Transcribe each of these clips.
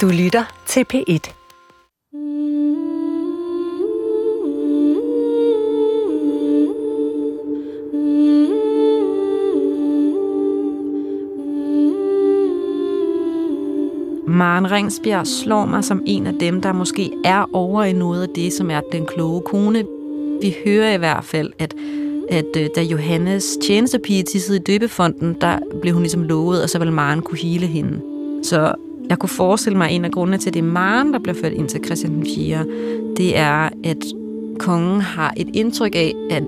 Du lytter til P1. Maren Ringsbjerg slår mig som en af dem, der måske er over i noget af det, som er den kloge kone. Vi hører i hvert fald, at, at øh, da Johannes tjenestepige tissede i døbefonden, der blev hun ligesom lovet, og så ville Maren kunne hele hende. Så jeg kunne forestille mig, at en af grundene til, at det er Maren, der bliver ført ind til Christian den 4., det er, at kongen har et indtryk af, at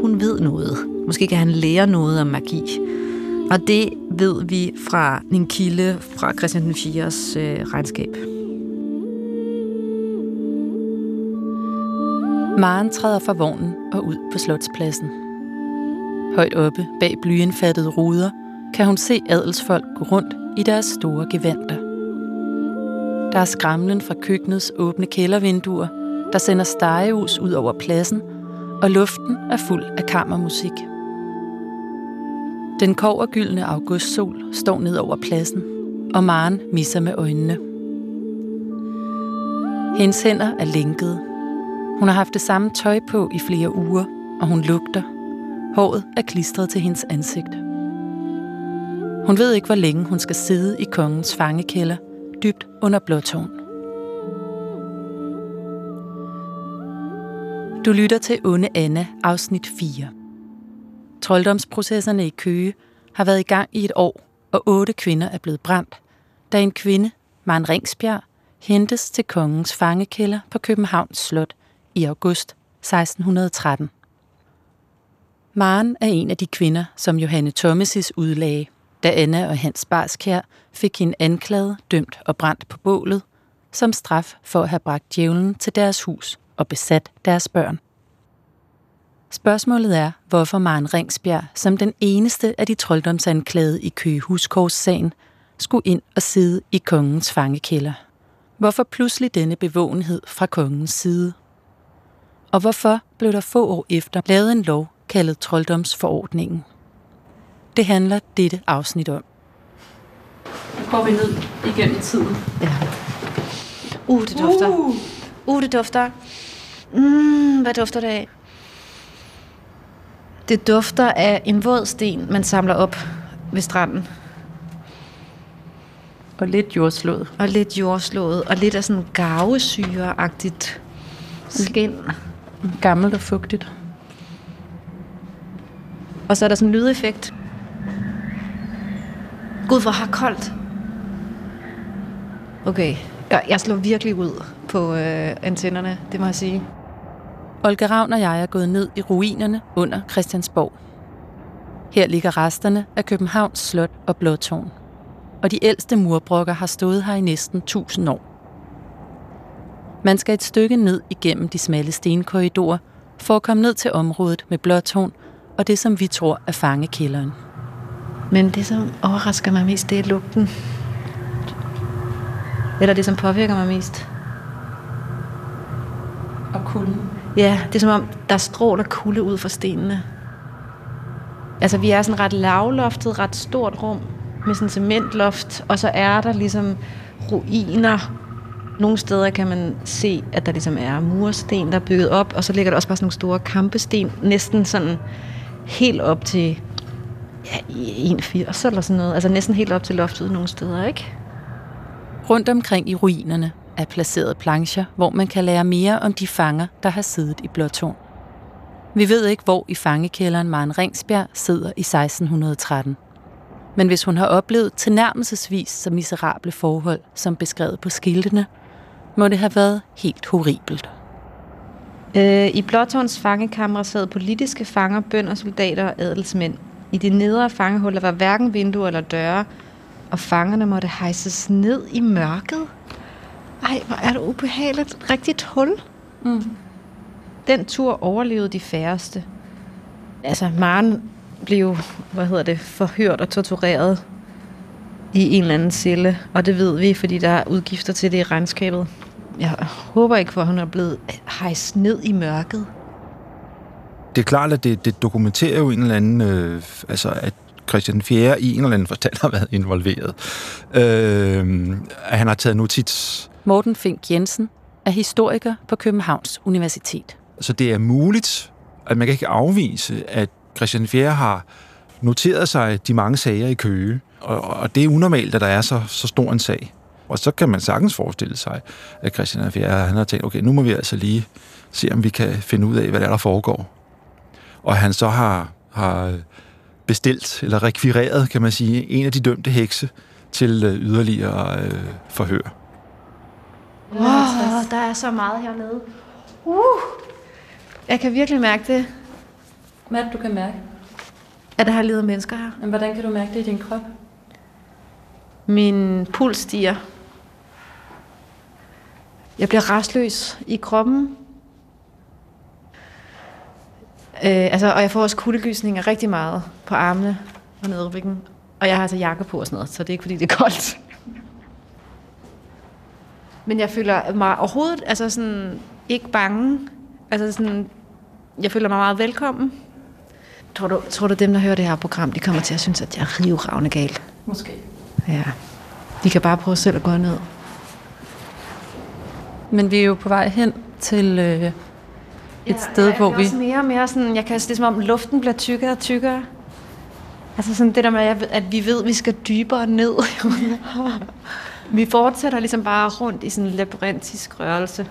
hun ved noget. Måske kan han lære noget om magi. Og det ved vi fra en kilde fra Christian den 4's øh, regnskab. Maren træder fra vognen og ud på slotspladsen. Højt oppe bag blyindfattede ruder kan hun se adelsfolk gå rundt i deres store gevanter. Der er skramlen fra køkkenets åbne kældervinduer, der sender stegeus ud over pladsen, og luften er fuld af kammermusik. Den kovergyldne augustsol står ned over pladsen, og Maren misser med øjnene. Hendes hænder er lænkede. Hun har haft det samme tøj på i flere uger, og hun lugter. Håret er klistret til hendes ansigt. Hun ved ikke, hvor længe hun skal sidde i kongens fangekælder, dybt under blåtårn. Du lytter til Onde Anna, afsnit 4. Trolddomsprocesserne i Køge har været i gang i et år, og otte kvinder er blevet brændt, da en kvinde, Maren Ringsbjerg, hentes til kongens fangekælder på Københavns Slot i august 1613. Maren er en af de kvinder, som Johanne Thomases udlagde, da Anna og Hans Barskær fik hende anklaget, dømt og brændt på bålet, som straf for at have bragt djævlen til deres hus og besat deres børn. Spørgsmålet er, hvorfor Maren Ringsbjerg, som den eneste af de trolddomsanklagede i Køge Huskors-sagen, skulle ind og sidde i kongens fangekælder. Hvorfor pludselig denne bevågenhed fra kongens side? Og hvorfor blev der få år efter lavet en lov kaldet trolddomsforordningen? Det handler dette afsnit om. Nu går vi ned igennem tiden. Ja. Uh, det dufter. Uh, uh det dufter. Mm, hvad dufter det af? Det dufter af en våd sten, man samler op ved stranden. Og lidt jordslået. Og lidt jordslået. Og lidt af sådan gavesyre-agtigt skin. Gammelt og fugtigt. Og så er der sådan en lydeffekt. Gud, hvor har koldt. Okay, jeg, jeg slår virkelig ud på øh, antennerne, det må jeg sige. Olga Ravn og jeg er gået ned i ruinerne under Christiansborg. Her ligger resterne af Københavns Slot og Blåtårn. Og de ældste murbrokker har stået her i næsten 1000 år. Man skal et stykke ned igennem de smalle stenkorridorer for at komme ned til området med Blåtårn og det, som vi tror er fangekælderen. Men det, som overrasker mig mest, det er lugten. Eller det, som påvirker mig mest. Og kulden. Ja, det er som om, der stråler kulde ud fra stenene. Altså, vi er sådan ret lavloftet, ret stort rum med sådan cementloft, og så er der ligesom ruiner. Nogle steder kan man se, at der ligesom er mursten, der er bygget op, og så ligger der også bare sådan nogle store kampesten, næsten sådan helt op til ja, 81 eller sådan noget. Altså næsten helt op til loftet nogle steder, ikke? Rundt omkring i ruinerne er placeret plancher, hvor man kan lære mere om de fanger, der har siddet i Blåtårn. Vi ved ikke, hvor i fangekælderen Maren Ringsbjerg sidder i 1613. Men hvis hun har oplevet tilnærmelsesvis så miserable forhold, som beskrevet på skiltene, må det have været helt horribelt. Øh, I Blåtårns fangekammer sad politiske fanger, bønder, soldater og adelsmænd. I de nedre fangehuller var hverken vinduer eller døre, og fangerne måtte hejses ned i mørket. Ej, hvor er det ubehageligt. Rigtigt hul. Mm. Den tur overlevede de færreste. Altså, Maren blev, hvad hedder det, forhørt og tortureret i en eller anden celle, og det ved vi, fordi der er udgifter til det i regnskabet. Jeg håber ikke, for hun er blevet hejst ned i mørket. Det er klart, at det, det dokumenterer jo en eller anden, øh, altså at Christian 4. i en eller anden forstand har været involveret. Øh, at han har taget notits. Morten Fink Jensen er historiker på Københavns Universitet. Så det er muligt, at man kan ikke afvise, at Christian 4. har noteret sig de mange sager i Køge. Og, og det er unormalt, at der er så, så stor en sag. Og så kan man sagtens forestille sig, at Christian 4. han har tænkt, okay, nu må vi altså lige se, om vi kan finde ud af, hvad der, er, der foregår. Og han så har, har bestilt, eller rekvireret, kan man sige, en af de dømte hekse til øh, yderligere øh, forhør. Wow, der er så meget hernede. Uh, jeg kan virkelig mærke det. Hvad du kan mærke? At der har levet mennesker her. Men hvordan kan du mærke det i din krop? Min puls stiger. Jeg bliver restløs i kroppen. Øh, altså, og jeg får også kuldegysninger rigtig meget på armene og nede i ryggen. Og jeg har altså jakke på og sådan noget, så det er ikke fordi, det er koldt. Men jeg føler mig overhovedet altså sådan, ikke bange. Altså sådan, jeg føler mig meget velkommen. Tror du, tror du, dem, der hører det her program, de kommer til at synes, at jeg er rivravne galt? Måske. Ja. De kan bare prøve selv at gå ned. Men vi er jo på vej hen til øh, et ja, sted, ja, hvor vi... Også mere og mere sådan, jeg kan, det er som om luften bliver tykkere og tykkere. Altså sådan det der med, at vi ved, at vi skal dybere ned. vi fortsætter ligesom bare rundt i sådan en labyrintisk rørelse.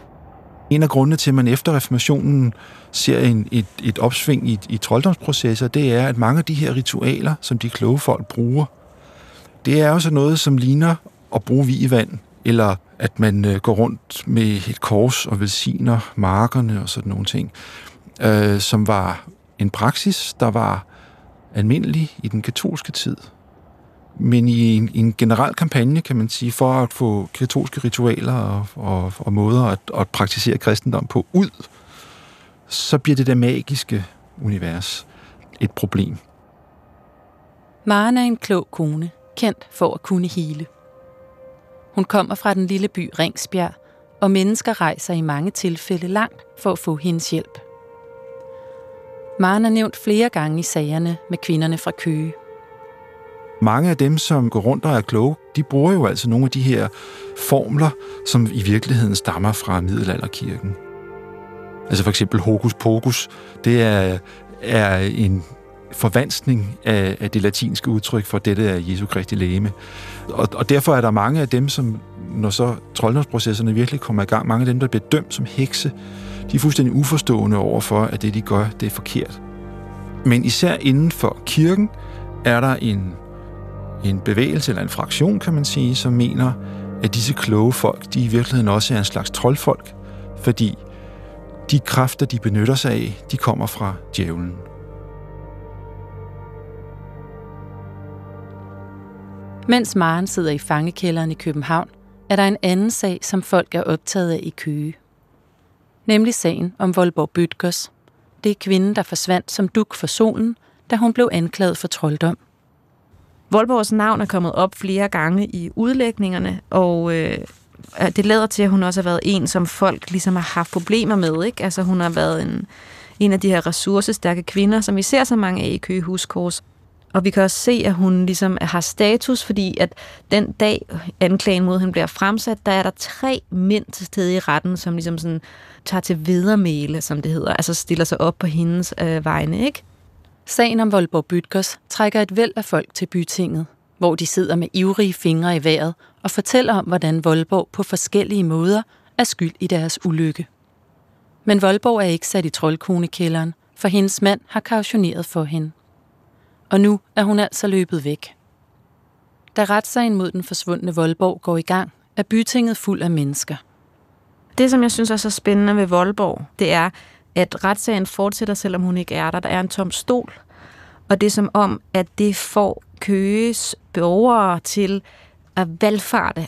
En af grundene til, at man efter reformationen ser en, et, et opsving i, i trolddomsprocesser, det er, at mange af de her ritualer, som de kloge folk bruger, det er jo så noget, som ligner at bruge vand, eller at man øh, går rundt med et kors og velsigner markerne og sådan nogle ting, øh, som var en praksis, der var almindelig i den katolske tid. Men i en, en generel kampagne, kan man sige, for at få katolske ritualer og, og, og måder at, at praktisere kristendom på ud, så bliver det der magiske univers et problem. Maren er en klog kone, kendt for at kunne hele. Hun kommer fra den lille by Ringsbjerg, og mennesker rejser i mange tilfælde langt for at få hendes hjælp. Maren er nævnt flere gange i sagerne med kvinderne fra Køge. Mange af dem, som går rundt og er kloge, de bruger jo altså nogle af de her formler, som i virkeligheden stammer fra middelalderkirken. Altså for eksempel hokus pokus, det er, er en forvanskning af, af det latinske udtryk for dette af Jesu Kristi lægeme. Og, og derfor er der mange af dem, som når så trolddomsprocesserne virkelig kommer i gang, mange af dem, der bliver dømt som hekse, de er fuldstændig uforstående over for, at det, de gør, det er forkert. Men især inden for kirken er der en, en bevægelse, eller en fraktion, kan man sige, som mener, at disse kloge folk, de i virkeligheden også er en slags troldfolk, fordi de kræfter, de benytter sig af, de kommer fra djævlen. Mens Maren sidder i fangekælderen i København, er der en anden sag, som folk er optaget af i Køge. Nemlig sagen om Volborg Bøtgers. Det er kvinden, der forsvandt som duk for solen, da hun blev anklaget for trolddom. Volborgs navn er kommet op flere gange i udlægningerne, og øh, det lader til, at hun også har været en, som folk ligesom har haft problemer med. Ikke? Altså hun har været en, en af de her ressourcestærke kvinder, som vi ser så mange af i Køge Huskors. Og vi kan også se, at hun ligesom har status, fordi at den dag anklagen mod hende bliver fremsat, der er der tre mænd til stede i retten, som ligesom sådan tager til vedermæle, som det hedder, altså stiller sig op på hendes øh, vegne, ikke? Sagen om Voldborg Bytkers trækker et væld af folk til bytinget, hvor de sidder med ivrige fingre i vejret og fortæller om, hvordan Voldborg på forskellige måder er skyld i deres ulykke. Men Voldborg er ikke sat i troldkonekælderen, for hendes mand har kautioneret for hende og nu er hun altså løbet væk. Da retssagen mod den forsvundne Voldborg går i gang, er bytinget fuld af mennesker. Det, som jeg synes er så spændende ved Voldborg, det er, at retssagen fortsætter, selvom hun ikke er der. Der er en tom stol, og det er som om, at det får Køges borgere til at valgfarte.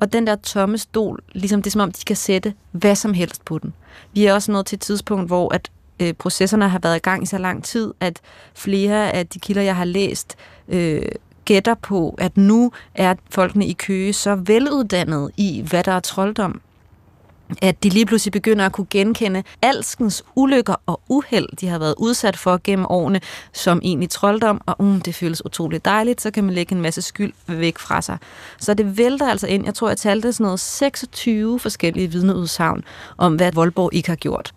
Og den der tomme stol, ligesom det er som om, de kan sætte hvad som helst på den. Vi er også nået til et tidspunkt, hvor at øh, processerne har været i gang i så lang tid, at flere af de kilder, jeg har læst, øh, gætter på, at nu er folkene i Køge så veluddannet i, hvad der er trolddom, at de lige pludselig begynder at kunne genkende alskens ulykker og uheld, de har været udsat for gennem årene, som egentlig trolddom, og um, det føles utroligt dejligt, så kan man lægge en masse skyld væk fra sig. Så det vælter altså ind, jeg tror, jeg talte sådan noget 26 forskellige vidneudsagn om, hvad Voldborg ikke har gjort.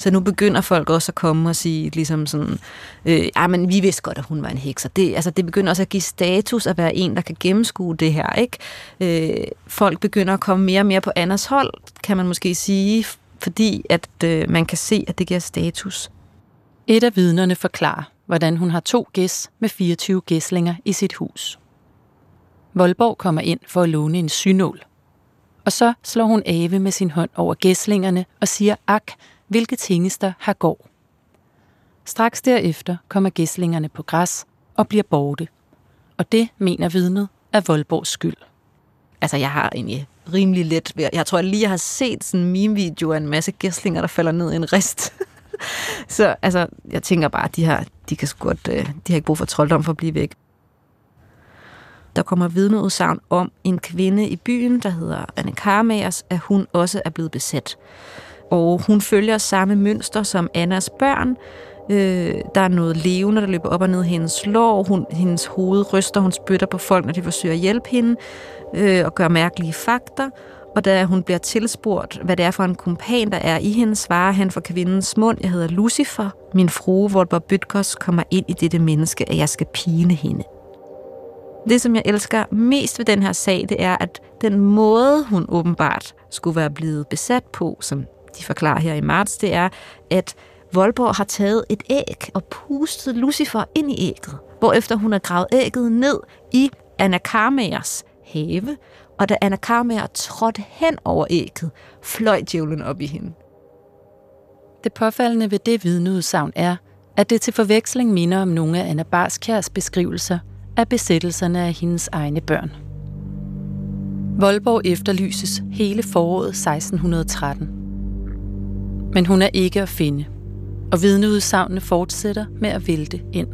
Så nu begynder folk også at komme og sige, ligesom sådan, øh, ja, men vi vidste godt, at hun var en hekser. Det, altså, det begynder også at give status at være en, der kan gennemskue det her. Ikke? Øh, folk begynder at komme mere og mere på Annas hold, kan man måske sige, fordi at øh, man kan se, at det giver status. Et af vidnerne forklarer, hvordan hun har to gæs med 24 gæslinger i sit hus. Voldborg kommer ind for at låne en synål. Og så slår hun Ave med sin hånd over gæslingerne og siger ak, hvilke tingester har går. Straks derefter kommer gæslingerne på græs og bliver borte. Og det mener vidnet er Voldborgs skyld. Altså, jeg har egentlig rimelig let ved... Jeg tror jeg lige, jeg har set sådan en meme-video af en masse gæslinger, der falder ned i en rist. Så altså, jeg tænker bare, at de, her, de, kan godt, øh, de har ikke brug for trolddom for at blive væk. Der kommer vidneudsagn om en kvinde i byen, der hedder Anne Karmagers, at hun også er blevet besat og hun følger samme mønster som Annas børn. Øh, der er noget levende, der løber op og ned hendes lår. Hun, hendes hoved ryster, hun spytter på folk, når de forsøger at hjælpe hende, øh, og gør mærkelige fakter. Og da hun bliver tilspurgt, hvad det er for en kumpan, der er i hende, svarer han for kvindens mund, jeg hedder Lucifer. Min frue, Volborg Bytkos, kommer ind i dette menneske, at jeg skal pine hende. Det, som jeg elsker mest ved den her sag, det er, at den måde, hun åbenbart skulle være blevet besat på, som de forklarer her i marts, det er, at Voldborg har taget et æg og pustet Lucifer ind i ægget, hvorefter hun har gravet ægget ned i Anna have, og da Anna Karmager trådte hen over ægget, fløj djævlen op i hende. Det påfaldende ved det vidneudsagn er, at det til forveksling minder om nogle af Anna Barskjærs beskrivelser af besættelserne af hendes egne børn. Voldborg efterlyses hele foråret 1613. Men hun er ikke at finde, og vidneudsagnene fortsætter med at vælte ind.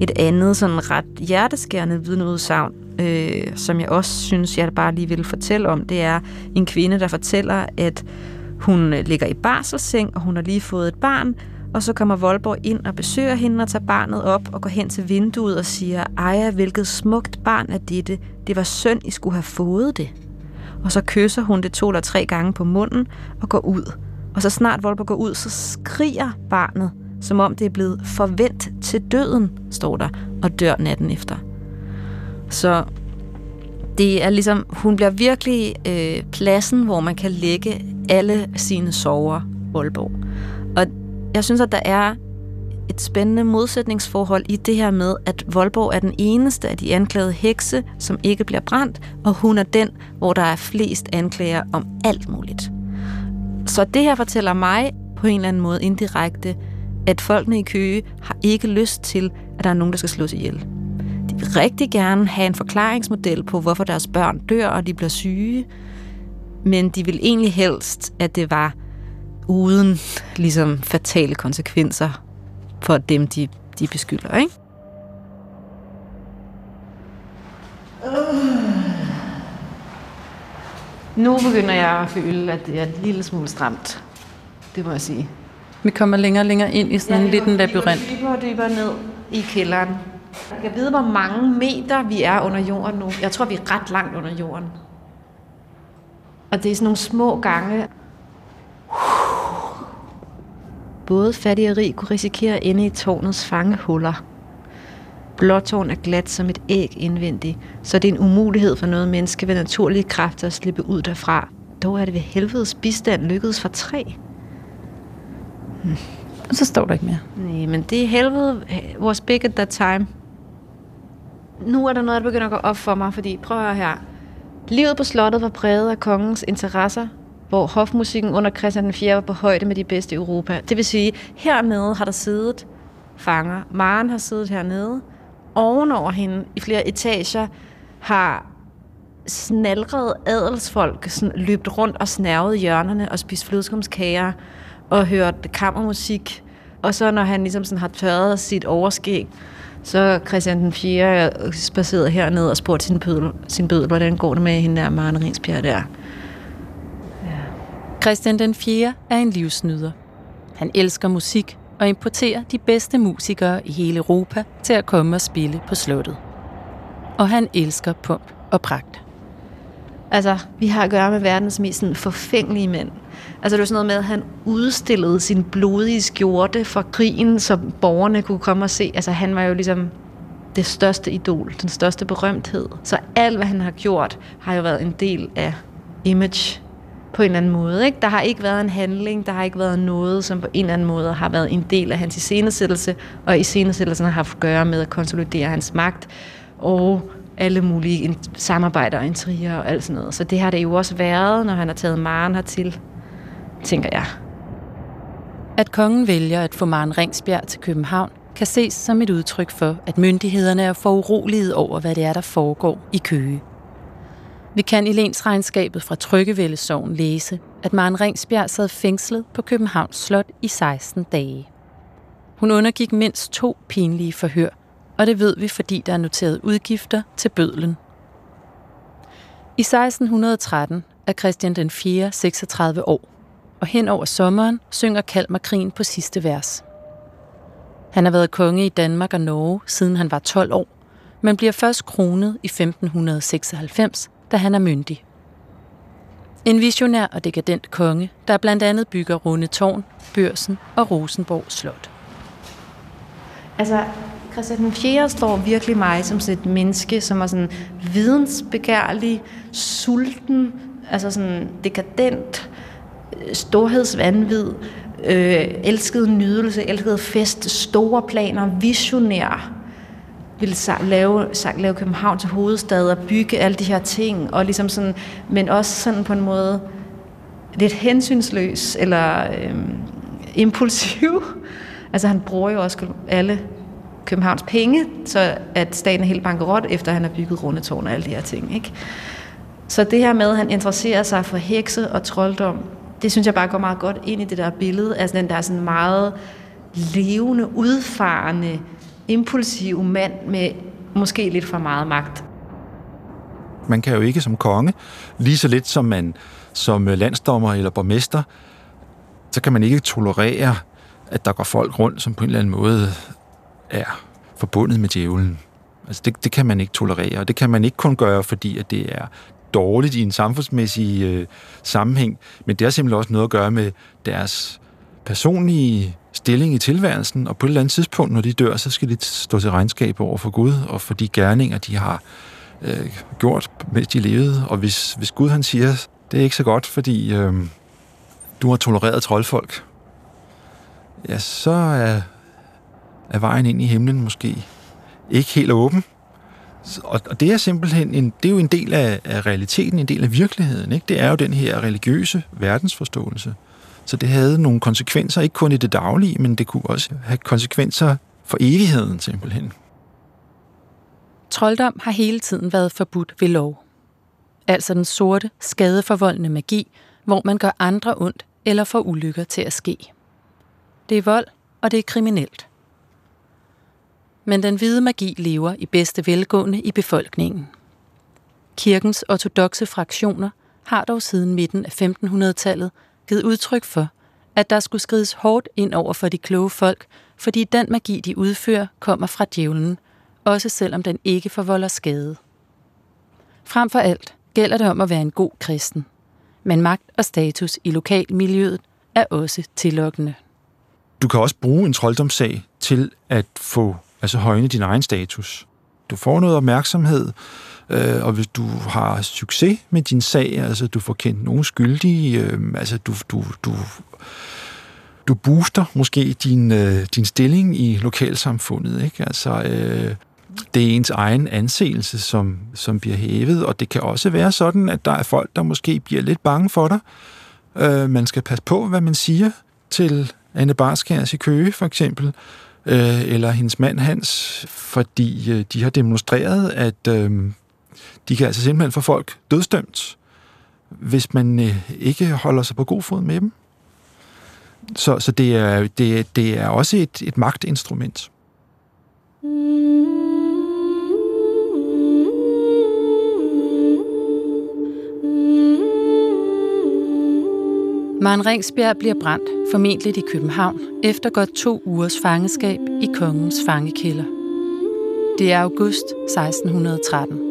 Et andet sådan ret hjerteskærende vidneudsagn, øh, som jeg også synes, jeg bare lige vil fortælle om, det er en kvinde, der fortæller, at hun øh, ligger i barselseng, og hun har lige fået et barn, og så kommer Voldborg ind og besøger hende og tager barnet op og går hen til vinduet og siger, Ej, hvilket smukt barn er dette. Det var synd, I skulle have fået det. Og så kysser hun det to eller tre gange på munden og går ud. Og så snart Volper går ud, så skriger barnet, som om det er blevet forvent til døden, står der, og dør natten efter. Så det er ligesom, hun bliver virkelig øh, pladsen, hvor man kan lægge alle sine sorger, Voldborg. Og jeg synes, at der er et spændende modsætningsforhold i det her med, at Voldborg er den eneste af de anklagede hekse, som ikke bliver brændt, og hun er den, hvor der er flest anklager om alt muligt. Så det her fortæller mig på en eller anden måde indirekte, at folkene i Køge har ikke lyst til, at der er nogen, der skal slås ihjel. De vil rigtig gerne have en forklaringsmodel på, hvorfor deres børn dør, og de bliver syge. Men de vil egentlig helst, at det var uden ligesom fatale konsekvenser for dem, de, de beskylder, ikke? Øh. Nu begynder jeg at føle, at det er en lille smule stramt. Det må jeg sige. Vi kommer længere og længere ind i sådan ja, en liten labyrint. dybere og dybere ned i kælderen. Jeg kan vide, hvor mange meter vi er under jorden nu. Jeg tror, vi er ret langt under jorden. Og det er sådan nogle små gange. Både fattig og rig kunne risikere at ende i tårnets fangehuller. Blåtårn er glat som et æg indvendigt, så det er en umulighed for noget menneske ved naturlige kræfter at slippe ud derfra. Dog er det ved helvedes bistand lykkedes for tre. Hmm. Og så står der ikke mere. Nej, men det er helvede was big at that time. Nu er der noget, der begynder at gå op for mig, fordi prøv at her. Livet på slottet var præget af kongens interesser, hvor hofmusikken under Christian 4 var på højde med de bedste i Europa. Det vil sige, hernede har der siddet fanger. Maren har siddet hernede, ovenover hende i flere etager har snalrede adelsfolk sådan løbet rundt og snærvet hjørnerne og spist flødeskumskager og hørt kammermusik. Og så når han ligesom sådan har tørret sit overskæg, så Christian den 4. spaceret herned og spurgte sin bødel, sin bødel hvordan går det med hende der Maren Rinsbjerg der. Ja. Christian den 4. er en livsnyder. Han elsker musik og importerer de bedste musikere i hele Europa til at komme og spille på slottet. Og han elsker pomp og pragt. Altså, vi har at gøre med verdens mest sådan, forfængelige mænd. Altså, det var sådan noget med, at han udstillede sin blodige skjorte for krigen, så borgerne kunne komme og se. Altså, han var jo ligesom det største idol, den største berømthed. Så alt, hvad han har gjort, har jo været en del af image på en eller anden måde. Ikke? Der har ikke været en handling, der har ikke været noget, som på en eller anden måde har været en del af hans iscenesættelse, og iscenesættelsen har haft at gøre med at konsolidere hans magt, og alle mulige samarbejder og intriger og alt sådan noget. Så det har det jo også været, når han har taget Maren hertil, tænker jeg. At kongen vælger at få Maren Ringsbjerg til København, kan ses som et udtryk for, at myndighederne er foruroliget over, hvad det er, der foregår i Køge. Vi kan i lensregnskabet fra Tryggevældesoven læse, at Maren Ringsbjerg sad fængslet på Københavns Slot i 16 dage. Hun undergik mindst to pinlige forhør, og det ved vi, fordi der er noteret udgifter til bødlen. I 1613 er Christian den 4. 36 år, og hen over sommeren synger Kalmarkrigen på sidste vers. Han har været konge i Danmark og Norge, siden han var 12 år, men bliver først kronet i 1596, da han er myndig. En visionær og dekadent konge, der blandt andet bygger Runde Tårn, Børsen og Rosenborg Slot. Altså, Christian den 4. står virkelig mig som sådan et menneske, som er sådan vidensbegærlig, sulten, altså sådan dekadent, storhedsvandvid, øh, øh elskede nydelse, elskede fest, store planer, visionær, ville lave, lave København til hovedstad og bygge alle de her ting, og ligesom sådan, men også sådan på en måde lidt hensynsløs eller øhm, impulsiv. Altså han bruger jo også alle Københavns penge, så at staten er helt bankerot, efter han har bygget Rundetårn og alle de her ting. Ikke? Så det her med, at han interesserer sig for hekse og trolddom, det synes jeg bare går meget godt ind i det der billede. Altså den der sådan meget levende, udfarende, impulsiv mand med måske lidt for meget magt. Man kan jo ikke som konge, lige så lidt som man som landsdommer eller borgmester, så kan man ikke tolerere, at der går folk rundt, som på en eller anden måde er forbundet med djævlen. Altså det, det kan man ikke tolerere, og det kan man ikke kun gøre, fordi at det er dårligt i en samfundsmæssig øh, sammenhæng, men det har simpelthen også noget at gøre med deres personlige stilling i tilværelsen, og på et eller andet tidspunkt, når de dør, så skal de stå til regnskab over for Gud, og for de gerninger, de har øh, gjort, mens de levede. Og hvis, hvis Gud han siger, det er ikke så godt, fordi øh, du har tolereret troldfolk, ja, så er, er vejen ind i himlen måske ikke helt åben. Og, og det er simpelthen en, det er jo en del af, af realiteten, en del af virkeligheden. Ikke? Det er jo den her religiøse verdensforståelse. Så det havde nogle konsekvenser, ikke kun i det daglige, men det kunne også have konsekvenser for evigheden simpelthen. Trolddom har hele tiden været forbudt ved lov. Altså den sorte, skadeforvoldende magi, hvor man gør andre ondt eller får ulykker til at ske. Det er vold, og det er kriminelt. Men den hvide magi lever i bedste velgående i befolkningen. Kirkens ortodoxe fraktioner har dog siden midten af 1500-tallet givet udtryk for, at der skulle skrides hårdt ind over for de kloge folk, fordi den magi, de udfører, kommer fra djævlen, også selvom den ikke forvolder skade. Frem for alt gælder det om at være en god kristen, men magt og status i lokalmiljøet er også tillokkende. Du kan også bruge en trolddomssag til at få altså højne din egen status. Du får noget opmærksomhed, øh, og hvis du har succes med din sag, altså du får kendt nogen skyldige, øh, altså du, du, du, du booster måske din, øh, din stilling i lokalsamfundet, ikke? Altså, øh, det er ens egen anseelse, som, som bliver hævet, og det kan også være sådan, at der er folk, der måske bliver lidt bange for dig. Øh, man skal passe på, hvad man siger til Anne Barskærs i Køge, for eksempel, øh, eller hendes mand Hans, fordi øh, de har demonstreret, at øh, de kan altså simpelthen få folk dødstømt, hvis man øh, ikke holder sig på god fod med dem. Så, så det, er, det, det er også et, et magtinstrument. Mm. Maren Ringsbjerg bliver brændt, formentlig i København, efter godt to ugers fangeskab i kongens fangekælder. Det er august 1613.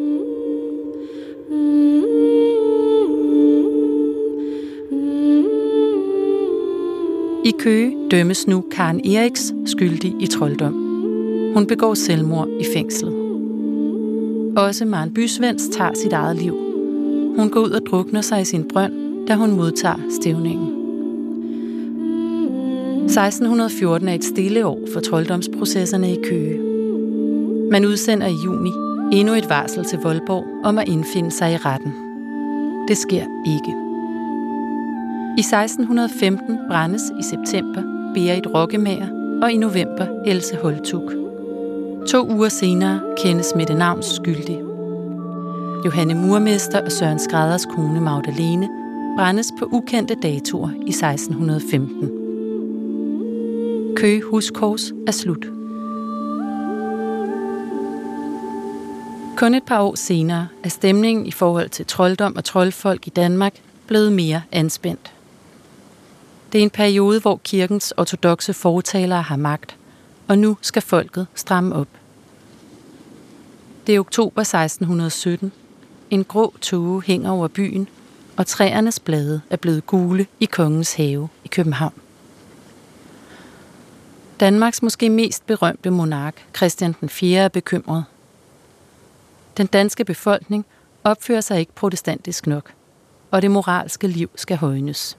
I Køge dømmes nu Karen Eriks skyldig i trolddom. Hun begår selvmord i fængslet. Også Maren Bysvends tager sit eget liv. Hun går ud og drukner sig i sin brønd, da hun modtager stævningen. 1614 er et stille år for trolddomsprocesserne i Køge. Man udsender i juni endnu et varsel til Voldborg om at indfinde sig i retten. Det sker ikke. I 1615 brændes i september Berit Rokkemager og i november Else Holtuk. To uger senere kendes Mette Navns skyldig. Johanne Murmester og Søren Skræders kone Magdalene brændes på ukendte datoer i 1615. Køge Huskors er slut. Kun et par år senere er stemningen i forhold til trolddom og troldfolk i Danmark blevet mere anspændt. Det er en periode, hvor kirkens ortodoxe fortalere har magt, og nu skal folket stramme op. Det er oktober 1617. En grå tåge hænger over byen, og træernes blade er blevet gule i kongens have i København. Danmarks måske mest berømte monark, Christian den 4. er bekymret. Den danske befolkning opfører sig ikke protestantisk nok, og det moralske liv skal højnes.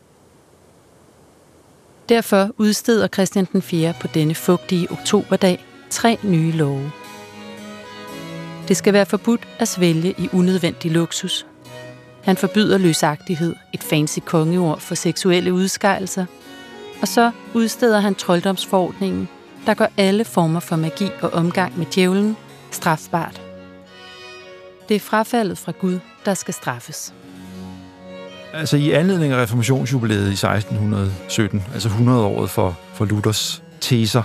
Derfor udsteder Christian den 4. på denne fugtige oktoberdag tre nye love. Det skal være forbudt at svælge i unødvendig luksus. Han forbyder løsagtighed, et fancy kongeord for seksuelle udskejelser. Og så udsteder han trolddomsforordningen, der gør alle former for magi og omgang med djævlen strafbart. Det er frafaldet fra Gud, der skal straffes. Altså i anledning af reformationsjubilæet i 1617, altså 100-året for, for Luthers teser,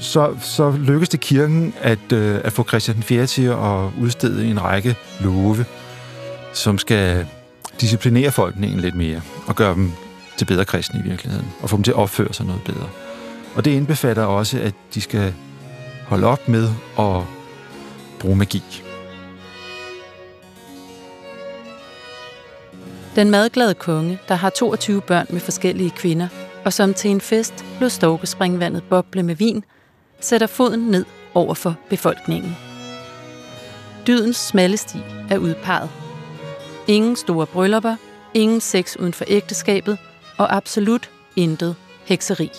så, så lykkedes det kirken at, øh, at få Christian 4. til at udstede en række love, som skal disciplinere folkeningen lidt mere og gøre dem til bedre kristne i virkeligheden, og få dem til at opføre sig noget bedre. Og det indbefatter også, at de skal holde op med at bruge magi. Den madglade konge, der har 22 børn med forskellige kvinder, og som til en fest lod storkespringvandet boble med vin, sætter foden ned over for befolkningen. Dydens smalle sti er udpeget. Ingen store bryllupper, ingen sex uden for ægteskabet, og absolut intet hekseri.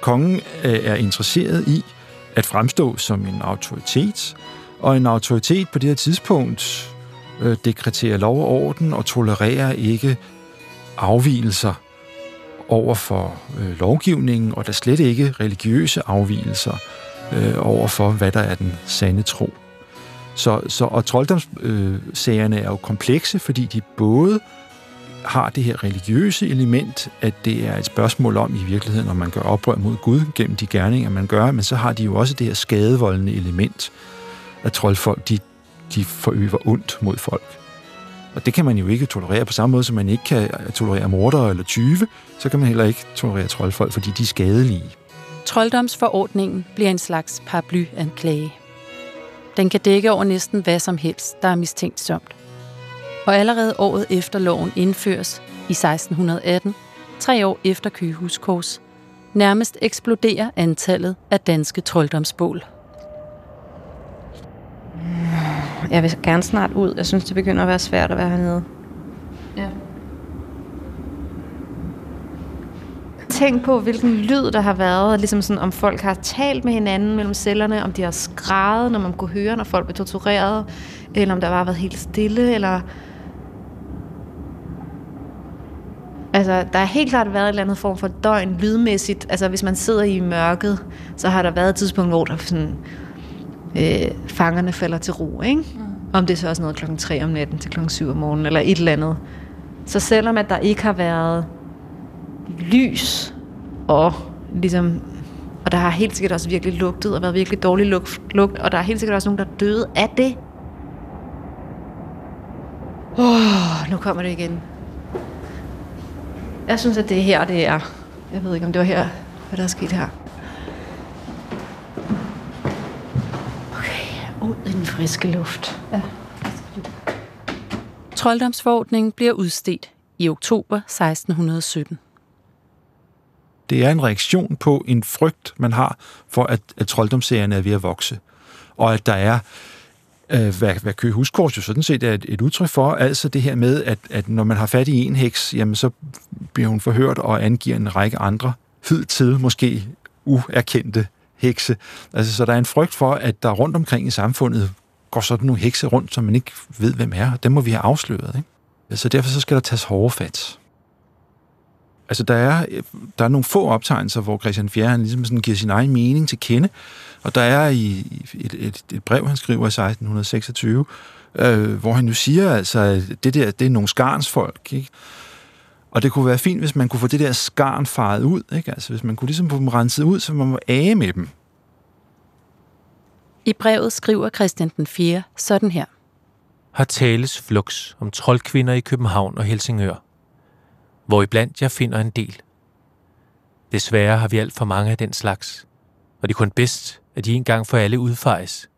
Kongen øh, er interesseret i at fremstå som en autoritet, og en autoritet på det her tidspunkt øh, dekreterer lov og orden og tolererer ikke afvielser over for øh, lovgivningen, og der slet ikke religiøse afvielser øh, over for, hvad der er den sande tro. Så, så, og trolddomssagerne øh, er jo komplekse, fordi de både har det her religiøse element, at det er et spørgsmål om i virkeligheden, om man gør oprør mod Gud gennem de gerninger, man gør, men så har de jo også det her skadevoldende element, at troldfolk, de, de forøver ondt mod folk. Og det kan man jo ikke tolerere på samme måde, som man ikke kan tolerere mordere eller tyve, så kan man heller ikke tolerere troldfolk, fordi de er skadelige. Trolddomsforordningen bliver en slags paraplyanklage. Den kan dække over næsten hvad som helst, der er mistænksomt. Og allerede året efter loven indføres, i 1618, tre år efter Køgehuskors, nærmest eksploderer antallet af danske trolddomsbål. Jeg vil gerne snart ud. Jeg synes, det begynder at være svært at være hernede. Tænk på, hvilken lyd der har været, ligesom sådan, om folk har talt med hinanden mellem cellerne, om de har skrevet, når man kunne høre, når folk blev tortureret, eller om der bare har været helt stille, eller... Altså, der har helt klart været et eller andet form for døgn lydmæssigt. Altså, hvis man sidder i mørket, så har der været et tidspunkt, hvor der sådan, øh, fangerne falder til ro, ikke? Mm. Om det er så også noget klokken 3 om natten til klokken 7 om morgenen, eller et eller andet. Så selvom at der ikke har været lys, og ligesom og der har helt sikkert også virkelig lugtet, og været virkelig dårlig lugt, lugt og der er helt sikkert også nogen, der er døde af det. Åh, oh, nu kommer det igen. Jeg synes, at det er her, det er. Jeg ved ikke, om det var her, hvad der er sket her. Okay, ud i den friske luft. Ja. Trolddomsforordningen bliver udstedt i oktober 1617. Det er en reaktion på en frygt, man har for, at, at trolddomsserien er ved at vokse. Og at der er, øh, hvad, hvad Køge Huskors jo sådan set er et, et udtryk for, altså det her med, at, at når man har fat i en heks, jamen så bliver hun forhørt og angiver en række andre hidtil måske uerkendte hekse. Altså, så der er en frygt for, at der rundt omkring i samfundet går sådan nogle hekse rundt, som man ikke ved, hvem er. Dem må vi have afsløret. Ikke? Så derfor så skal der tages hårde fat. Altså, der er, der er nogle få optegnelser, hvor Christian 4. han ligesom sådan giver sin egen mening til kende, og der er i et, et, et brev, han skriver i 1626, øh, hvor han jo siger, altså, at det der, det er nogle skarnsfolk, ikke? Og det kunne være fint, hvis man kunne få det der skarn faret ud, ikke? Altså, hvis man kunne ligesom få dem renset ud, så man må age med dem. I brevet skriver Christian den 4. sådan her. Har tales flux om troldkvinder i København og Helsingør, hvor iblandt jeg finder en del. Desværre har vi alt for mange af den slags, og det er kun bedst, at de en gang for alle udfejes,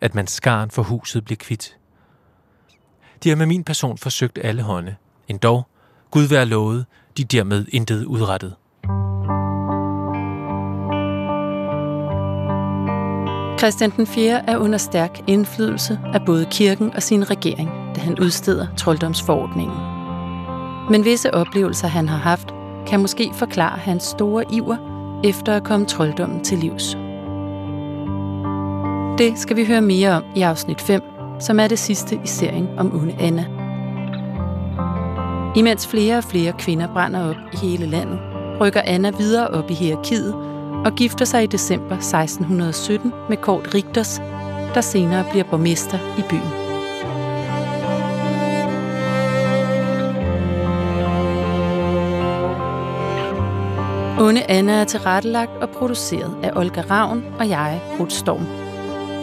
at man skarn for huset bliver kvidt. De har med min person forsøgt alle hånde, endog, Gud være lovet, de dermed intet udrettet. Christian den 4. er under stærk indflydelse af både kirken og sin regering, da han udsteder trolddomsforordningen. Men visse oplevelser, han har haft, kan måske forklare hans store iver efter at komme trolddommen til livs. Det skal vi høre mere om i afsnit 5, som er det sidste i serien om Onde Anna. Imens flere og flere kvinder brænder op i hele landet, rykker Anna videre op i hierarkiet og gifter sig i december 1617 med Kort Rigters, der senere bliver borgmester i byen. Onde Anna er tilrettelagt og produceret af Olga Ravn og jeg, Ruth Storm.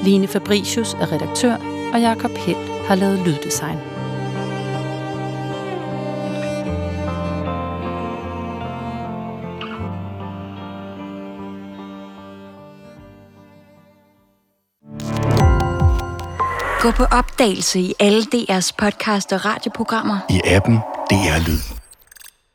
Line Fabricius er redaktør, og Jakob Helt har lavet lyddesign. Gå på opdagelse i alle DR's podcast og radioprogrammer. I appen DR Lyd.